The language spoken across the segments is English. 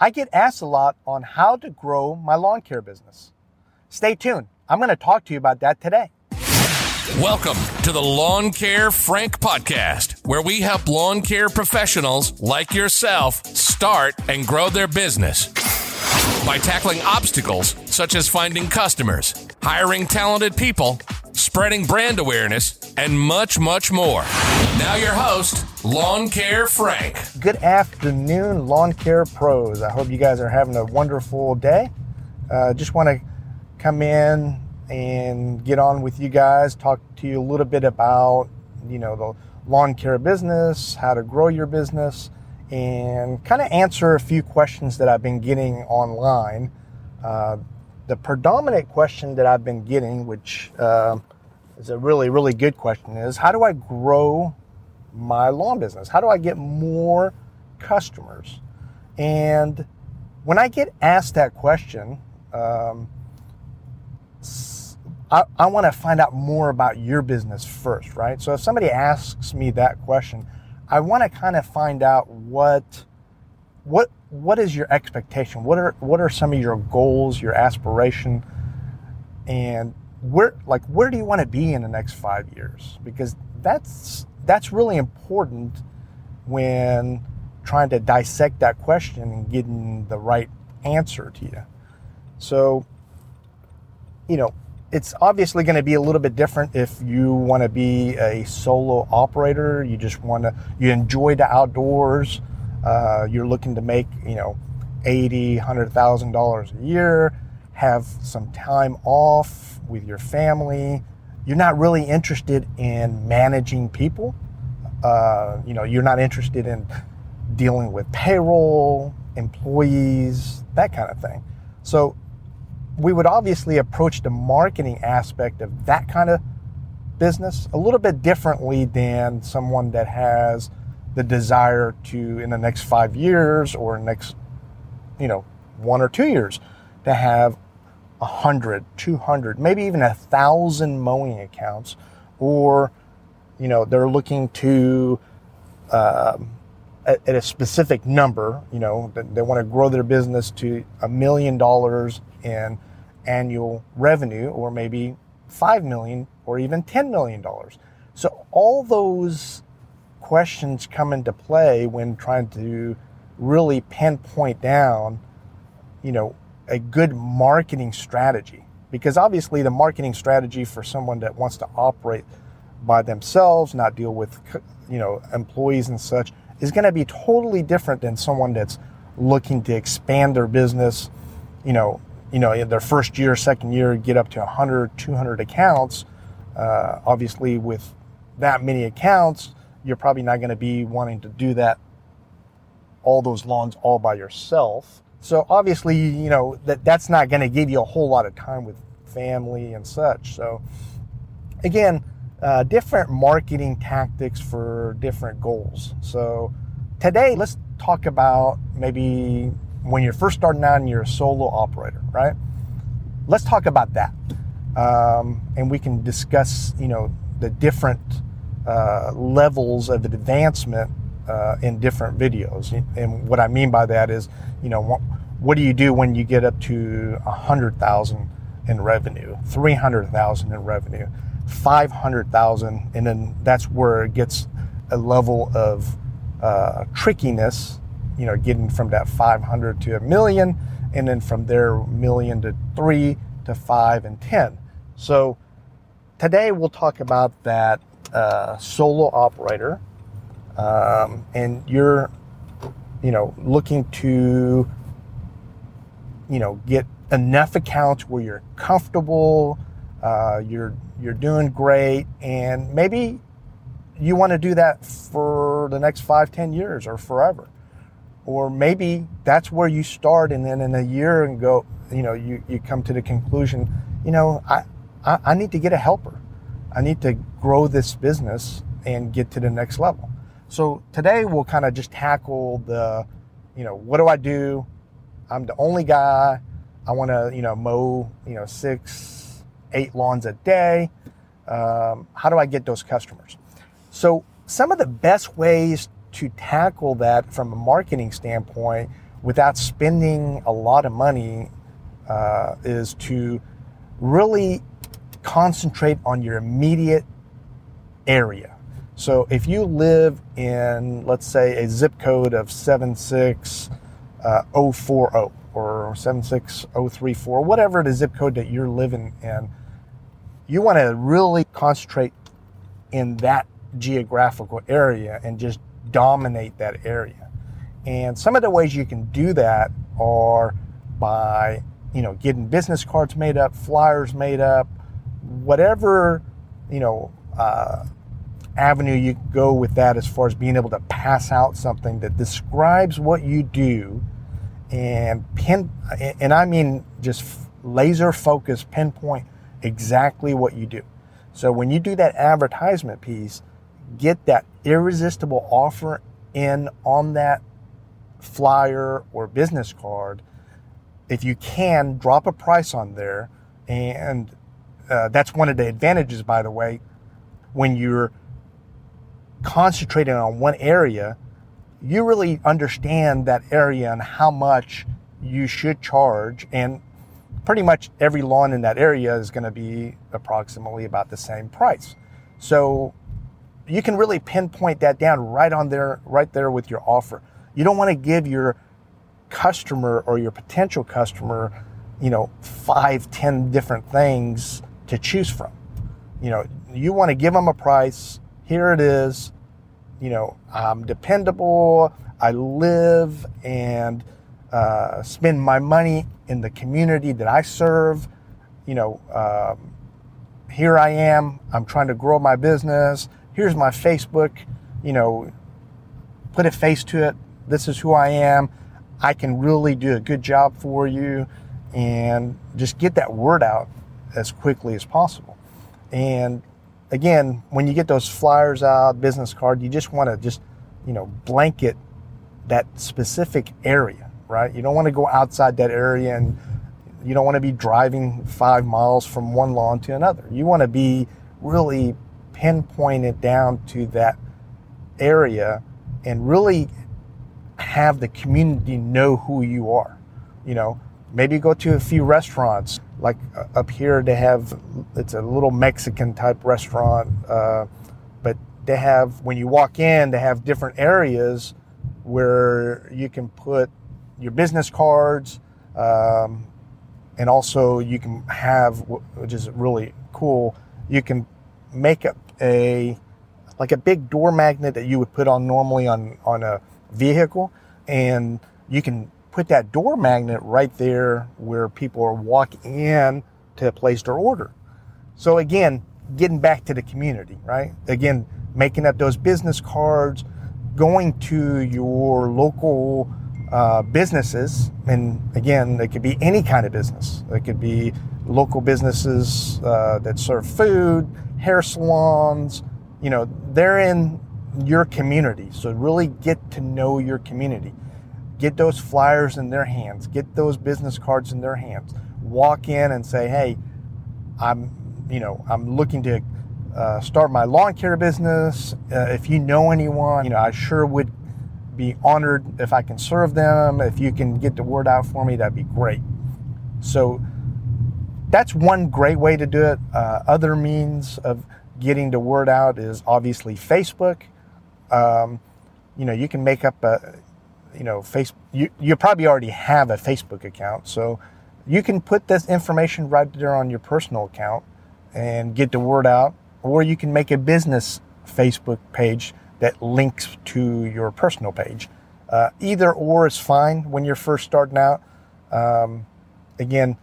I get asked a lot on how to grow my lawn care business. Stay tuned. I'm going to talk to you about that today. Welcome to the Lawn Care Frank podcast, where we help lawn care professionals like yourself start and grow their business by tackling obstacles such as finding customers, hiring talented people, spreading brand awareness, and much, much more. Now, your host, Lawn Care Frank. Good afternoon, lawn care pros. I hope you guys are having a wonderful day. Uh, just want to come in and get on with you guys, talk to you a little bit about, you know, the lawn care business, how to grow your business, and kind of answer a few questions that I've been getting online. Uh, the predominant question that I've been getting, which uh, is a really, really good question, is how do I grow my lawn business? How do I get more customers? And when I get asked that question, um, I, I want to find out more about your business first, right? So if somebody asks me that question, I want to kind of find out what what what is your expectation? What are what are some of your goals, your aspiration, and where like where do you want to be in the next five years? Because that's that's really important when trying to dissect that question and getting the right answer to you. So, you know, it's obviously going to be a little bit different if you want to be a solo operator. You just want to, you enjoy the outdoors. Uh, you're looking to make, you know, eighty, hundred thousand dollars a year, have some time off with your family. You're not really interested in managing people. Uh, you know, you're not interested in dealing with payroll, employees, that kind of thing. So we would obviously approach the marketing aspect of that kind of business a little bit differently than someone that has the desire to in the next five years or next you know one or two years to have a hundred 200 maybe even a thousand mowing accounts or you know they're looking to um, at, a specific number you know they, they want to grow their business to a million dollars in annual revenue or maybe 5 million or even 10 million dollars. So all those questions come into play when trying to really pinpoint down, you know, a good marketing strategy. Because obviously the marketing strategy for someone that wants to operate by themselves, not deal with, you know, employees and such, is going to be totally different than someone that's looking to expand their business, you know, you know, in their first year, second year, get up to 100, 200 accounts. Uh, obviously, with that many accounts, you're probably not going to be wanting to do that, all those lawns all by yourself. So obviously, you know, that, that's not going to give you a whole lot of time with family and such. So again, uh, different marketing tactics for different goals. So today, let's talk about maybe when you're first starting out and you're a solo operator, right? Let's talk about that. Um, and we can discuss, you know, the different uh, levels of advancement uh, in different videos. And what I mean by that is, you know, what, what do you do when you get up to a hundred thousand in revenue, three hundred thousand in revenue, five hundred thousand, and then that's where it gets a level of uh, trickiness you know, getting from that 500 to a million, and then from there, million to three to five and 10. So today we'll talk about that uh, solo operator, um, and you're, you know, looking to, you know, get enough accounts where you're comfortable, uh, you're you're doing great, and maybe you want to do that for the next five, ten years or forever. Or maybe that's where you start and then in a year and go you know you, you come to the conclusion you know I, I, I need to get a helper. I need to grow this business and get to the next level so today we'll kind of just tackle the you know what do i do? I'm the only guy. I want to you know mow you know six eight lawns a day. Um, how do i get those customers? So some of the best ways to tackle that from a marketing standpoint without spending a lot of money uh, is to really concentrate on your immediate area. So if you live in, let's say, a zip code of 76040 uh, or 76034, whatever the zip code that you're living in, you want to really concentrate in that geographical area and just dominate that area. And some of the ways you can do that are by, you know, getting business cards made up, flyers made up, whatever, you know, uh, avenue you go with that as far as being able to pass out something that describes what you do and pin, and I mean just laser focus, pinpoint exactly what you do. So when you do that advertisement piece, get that irresistible offer in on that flyer or business card. If you can, drop a price on there. And uh, that's one of the advantages, by the way, when you're concentrating on one area, you really understand that area and how much you should charge. And pretty much every lawn in that area is going to be approximately about the same price. So you can really pinpoint that down right on there, right there with your offer. You don't want to give your customer or your potential customer, you know, five, ten different things to choose from. You know, you want to give them a price. Here it is. You know, I'm dependable. I live and uh, spend my money in the community that I serve. You know, um, here I am. I'm trying to grow my business. Here's my Facebook. You know, put a face to it. This is who I am. I can really do a good job for you and just get that word out as quickly as possible. And again, when you get those flyers out, business card, you just want to just, you know, blanket that specific area right? You don't want to go outside that area and you don't want to be driving five miles from one lawn to another. You want to be really pinpointed down to that area and really have the community know who you are. You know, maybe go to a few restaurants like uh, up here they have it's a little Mexican type restaurant, uh, but they have when you walk in they have different areas where you can put your business cards, um, and also you can have, which is really cool, you can make up a like a big door magnet that you would put on normally on on a vehicle, and you can put that door magnet right there where people are walking in to place their order. So again, getting back to the community, right? Again, making up those business cards, going to your local uh, businesses, and again, it could be any kind of business. It could be local businesses uh, that serve food, hair salons. You know, they're in your community. So really get to know your community. Get those flyers in their hands. Get those business cards in their hands. Walk in and say, "Hey, I'm, you know, I'm looking to uh, start my lawn care business. Uh, if you know anyone, you know, I sure would be honored if I can serve them. If you can get the word out for me, that'd be great. So that's one great way to do it. Uh, other means of getting the word out is obviously Facebook. Um, you know, you can make up a, you know, face. You you probably already have a Facebook account, so you can put this information right there on your personal account and get the word out. Or you can make a business Facebook page that links to your personal page. Uh, either or is fine when you're first starting out. Um, again,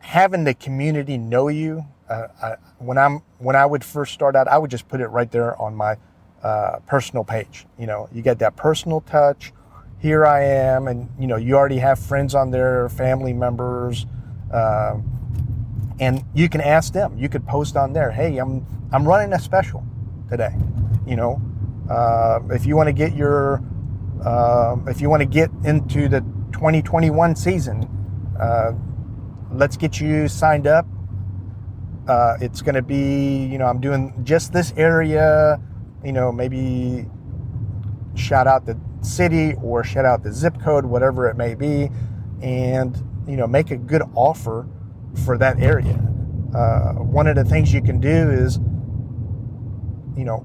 having the community know you. Uh, I, when I'm when I would first start out, I would just put it right there on my uh, personal page. You know, you get that personal touch. Here I am, and you know, you already have friends on there, family members, um, and you can ask them. You could post on there, "Hey, I'm I'm running a special today." You know, uh, if you want to get your, uh, if you want to get into the 2021 season, uh, let's get you signed up. Uh, it's going to be, you know, I'm doing just this area. You know, maybe shout out the city or shout out the zip code, whatever it may be, and you know make a good offer for that area. Uh, one of the things you can do is, you know,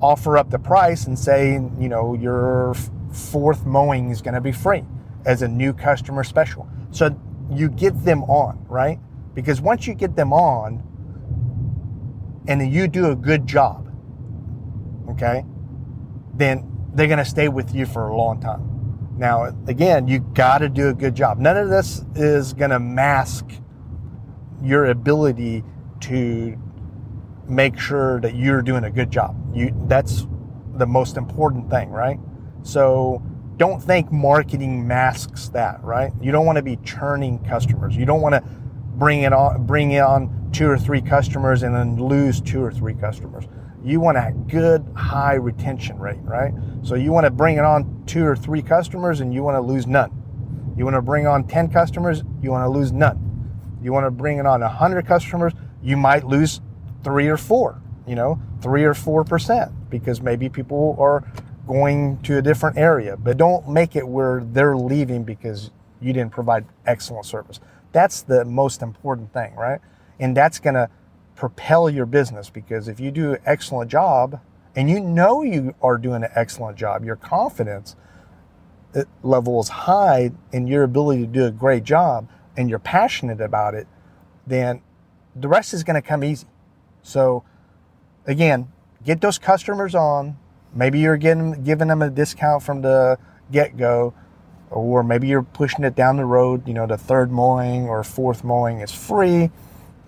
offer up the price and say, you know, your fourth mowing is going to be free as a new customer special. So you get them on, right? Because once you get them on and you do a good job, okay, then they're going to stay with you for a long time. Now, again, you got to do a good job. None of this is going to mask your ability to make sure that you're doing a good job. You that's the most important thing, right? So don't think marketing masks that, right? You don't want to be churning customers. You don't want to bring it on bring on two or three customers and then lose two or three customers. You want a good high retention rate, right? So you want to bring it on two or three customers and you want to lose none. You want to bring on 10 customers, you want to lose none. You want to bring it on 100 customers, you might lose three or four, you know, three or four percent because maybe people are going to a different area. But don't make it where they're leaving because you didn't provide excellent service. That's the most important thing, right? And that's going to propel your business because if you do an excellent job and you know you are doing an excellent job, your confidence uh, level is high in your ability to do a great job and you're passionate about it, then the rest is going to come easy. So again, get those customers on. Maybe you're getting giving them a discount from the get go, or maybe you're pushing it down the road. You know, the third mowing or fourth mowing is free,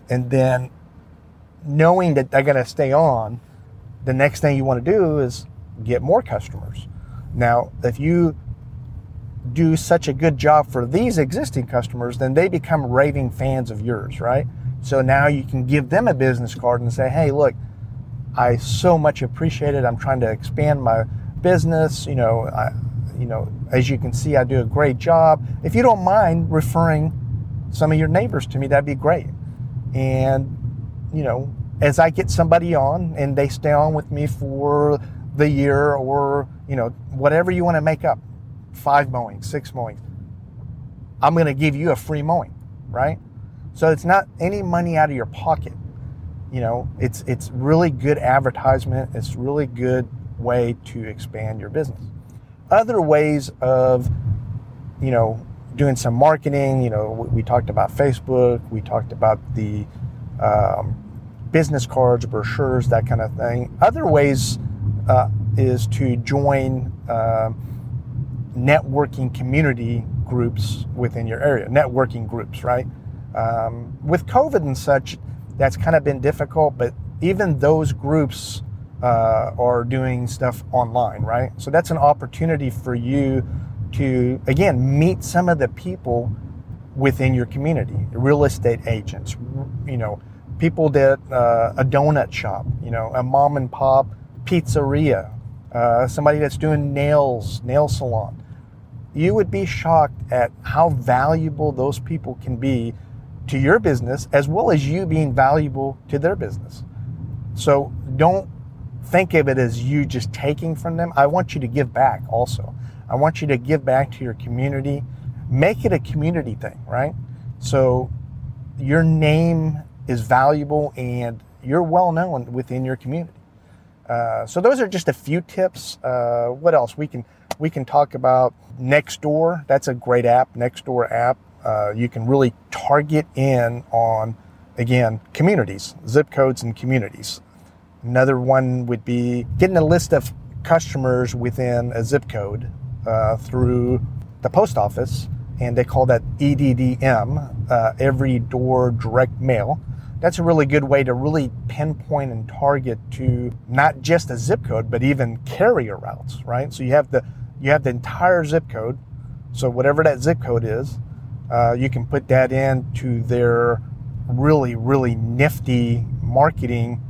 and then knowing that they're going to stay on, the next thing you want to do is get more customers. Now, if you do such a good job for these existing customers, then they become raving fans of yours, right? So now you can give them a business card and say, hey, look, I so much appreciate it. I'm trying to expand my business. You know, I, you know, as you can see, I do a great job. If you don't mind referring some of your neighbors to me, that'd be great. And, you know, as I get somebody on and they stay on with me for the year or, you know, whatever you want to make up, five mowing, six mowing, I'm going to give you a free mowing, right? So it's not any money out of your pocket. You know, it's it's really good advertisement. It's really good way to expand your business. Other ways of, you know, doing some marketing. You know, we talked about Facebook. We talked about the um, business cards, brochures, that kind of thing. Other ways uh, is to join uh, networking community groups within your area. Networking groups, right? Um, with COVID and such, that's kind of been difficult, but even those groups uh, are doing stuff online, right? So that's an opportunity for you to, again, meet some of the people within your community real estate agents, you know, people that, uh, a donut shop, you know, a mom and pop pizzeria, uh, somebody that's doing nails, nail salon. You would be shocked at how valuable those people can be to your business as well as you being valuable to their business. So don't think of it as you just taking from them. I want you to give back also. I want you to give back to your community. Make it a community thing, right? So your name is valuable and you're well known within your community. Uh, so those are just a few tips. Uh, what else we can we can talk about Nextdoor. That's a great app. Nextdoor app uh, you can really target in on, again, communities, zip codes and communities. Another one would be getting a list of customers within a zip code uh, through the post office, and they call that EDDM, uh, every door direct mail. That's a really good way to really pinpoint and target to not just a zip code, but even carrier routes, right? So you have the you have the entire zip code. So whatever that zip code is, uh, you can put that into their really, really nifty marketing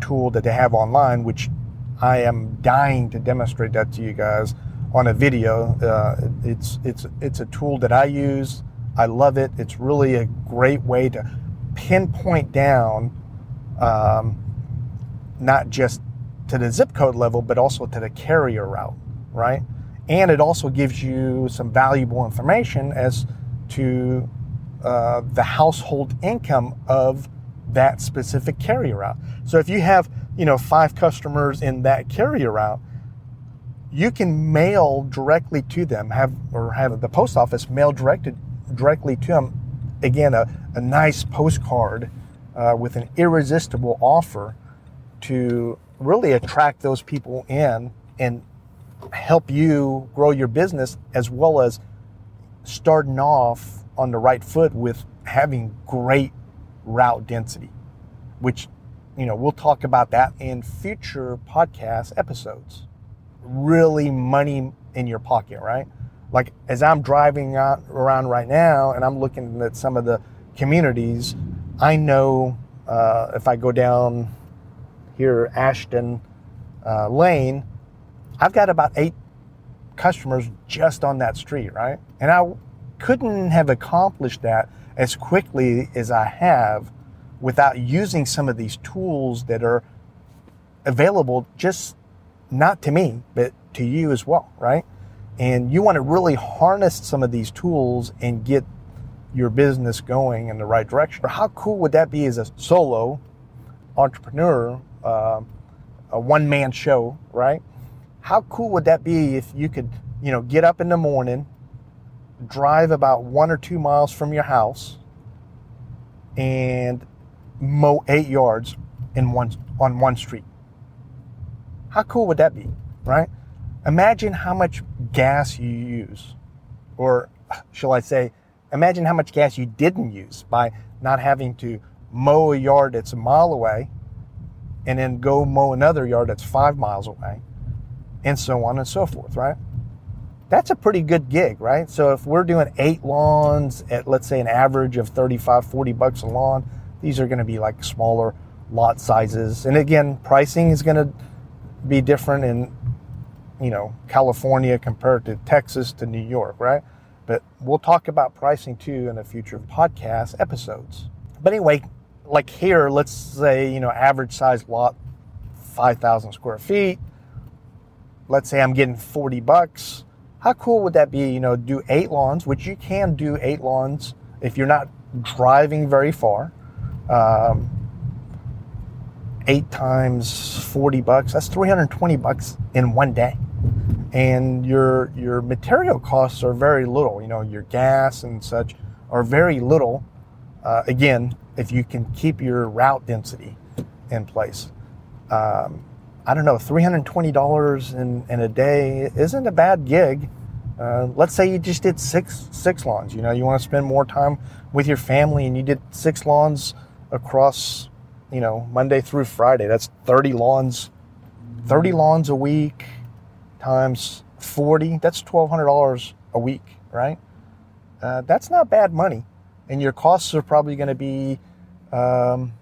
tool that they have online, which I am dying to demonstrate that to you guys on a video. Uh, it's it's it's a tool that I use. I love it. It's really a great way to pinpoint down, um, not just to the zip code level, but also to the carrier route, right? and it also gives you some valuable information as to uh, the household income of that specific carrier route. So if you have, you know, five customers in that carrier route, you can mail directly to them, have or have the post office mail directed directly to them. Again, a, a nice postcard uh, with an irresistible offer to really attract those people in and help you grow your business as well as starting off on the right foot with having great route density, which, you know, we'll talk about that in future podcast episodes. Really money in your pocket, right? Like as I'm driving around right now and I'm looking at some of the communities, I know uh, if I go down here, Ashton uh, Lane, I've got about eight customers just on that street, right? And I couldn't have accomplished that as quickly as I have without using some of these tools that are available just not to me, but to you as well, right? And you want to really harness some of these tools and get your business going in the right direction. How cool would that be as a solo entrepreneur, uh, a one man show, right? How cool would that be if you could, you know, get up in the morning, drive about one or two miles from your house, and mow eight yards in one on one street? How cool would that be, right? Imagine how much gas you use, or shall I say, imagine how much gas you didn't use by not having to mow a yard that's a mile away and then go mow another yard that's five miles away and so on and so forth, right? That's a pretty good gig, right? So if we're doing eight lawns at let's say an average of 35, 40 bucks a lawn, these are going to be like smaller lot sizes. And again, pricing is going to be different in you know, California compared to Texas to New York, right? But we'll talk about pricing too in a future podcast episodes. But anyway, like here, let's say, you know, average size lot, 5,000 square feet. Let's say I'm getting 40 bucks. How cool would that be? You know, do eight lawns, which you can do eight lawns if you're not driving very far. Um, eight times 40 bucks, that's 320 bucks in one day and your your material costs are very little. You know, your gas and such are very little. Uh, again, if you can keep your route density in place. Um, I don't know, $320 in, in a day isn't a bad gig. Uh, let's say you just did six six lawns. You know, you want to spend more time with your family, and you did six lawns across, you know, Monday through Friday. That's 30 lawns, 30 lawns a week times 40, that's $1,200 a week, right? Uh, that's not bad money. And your costs are probably going to be um,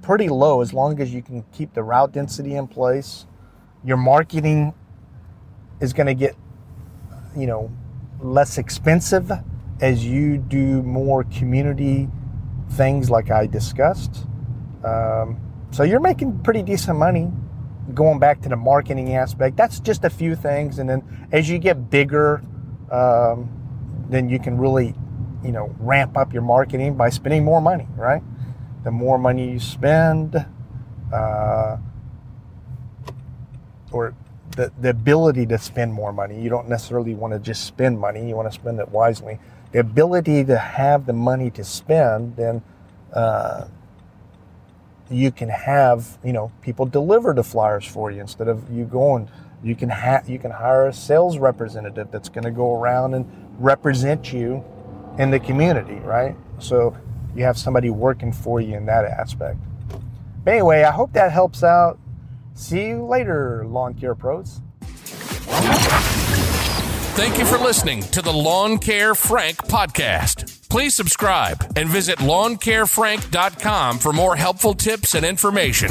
pretty low as long as you can keep the route density in place. Your marketing is going to get, you know, less expensive as you do more community things like I discussed. Um, so you're making pretty decent money going back to the marketing aspect, that's just a few things. And then as you get bigger, um, then you can really, you know, ramp up your marketing by spending more money, right? The more money you spend, uh, or the, the ability to spend more money. You don't necessarily want to just spend money, you want to spend it wisely. The ability to have the money to spend, then uh, you can have you know people deliver the flyers for you instead of you going you can have you can hire a sales representative that's going to go around and represent you in the community right? So you have somebody working for you in that aspect. But anyway i hope that helps out. See you later lawn care pros. Thank you for listening to the Lawn Care Frank podcast. Please subscribe and visit lawncarefrank.com for more helpful tips and information.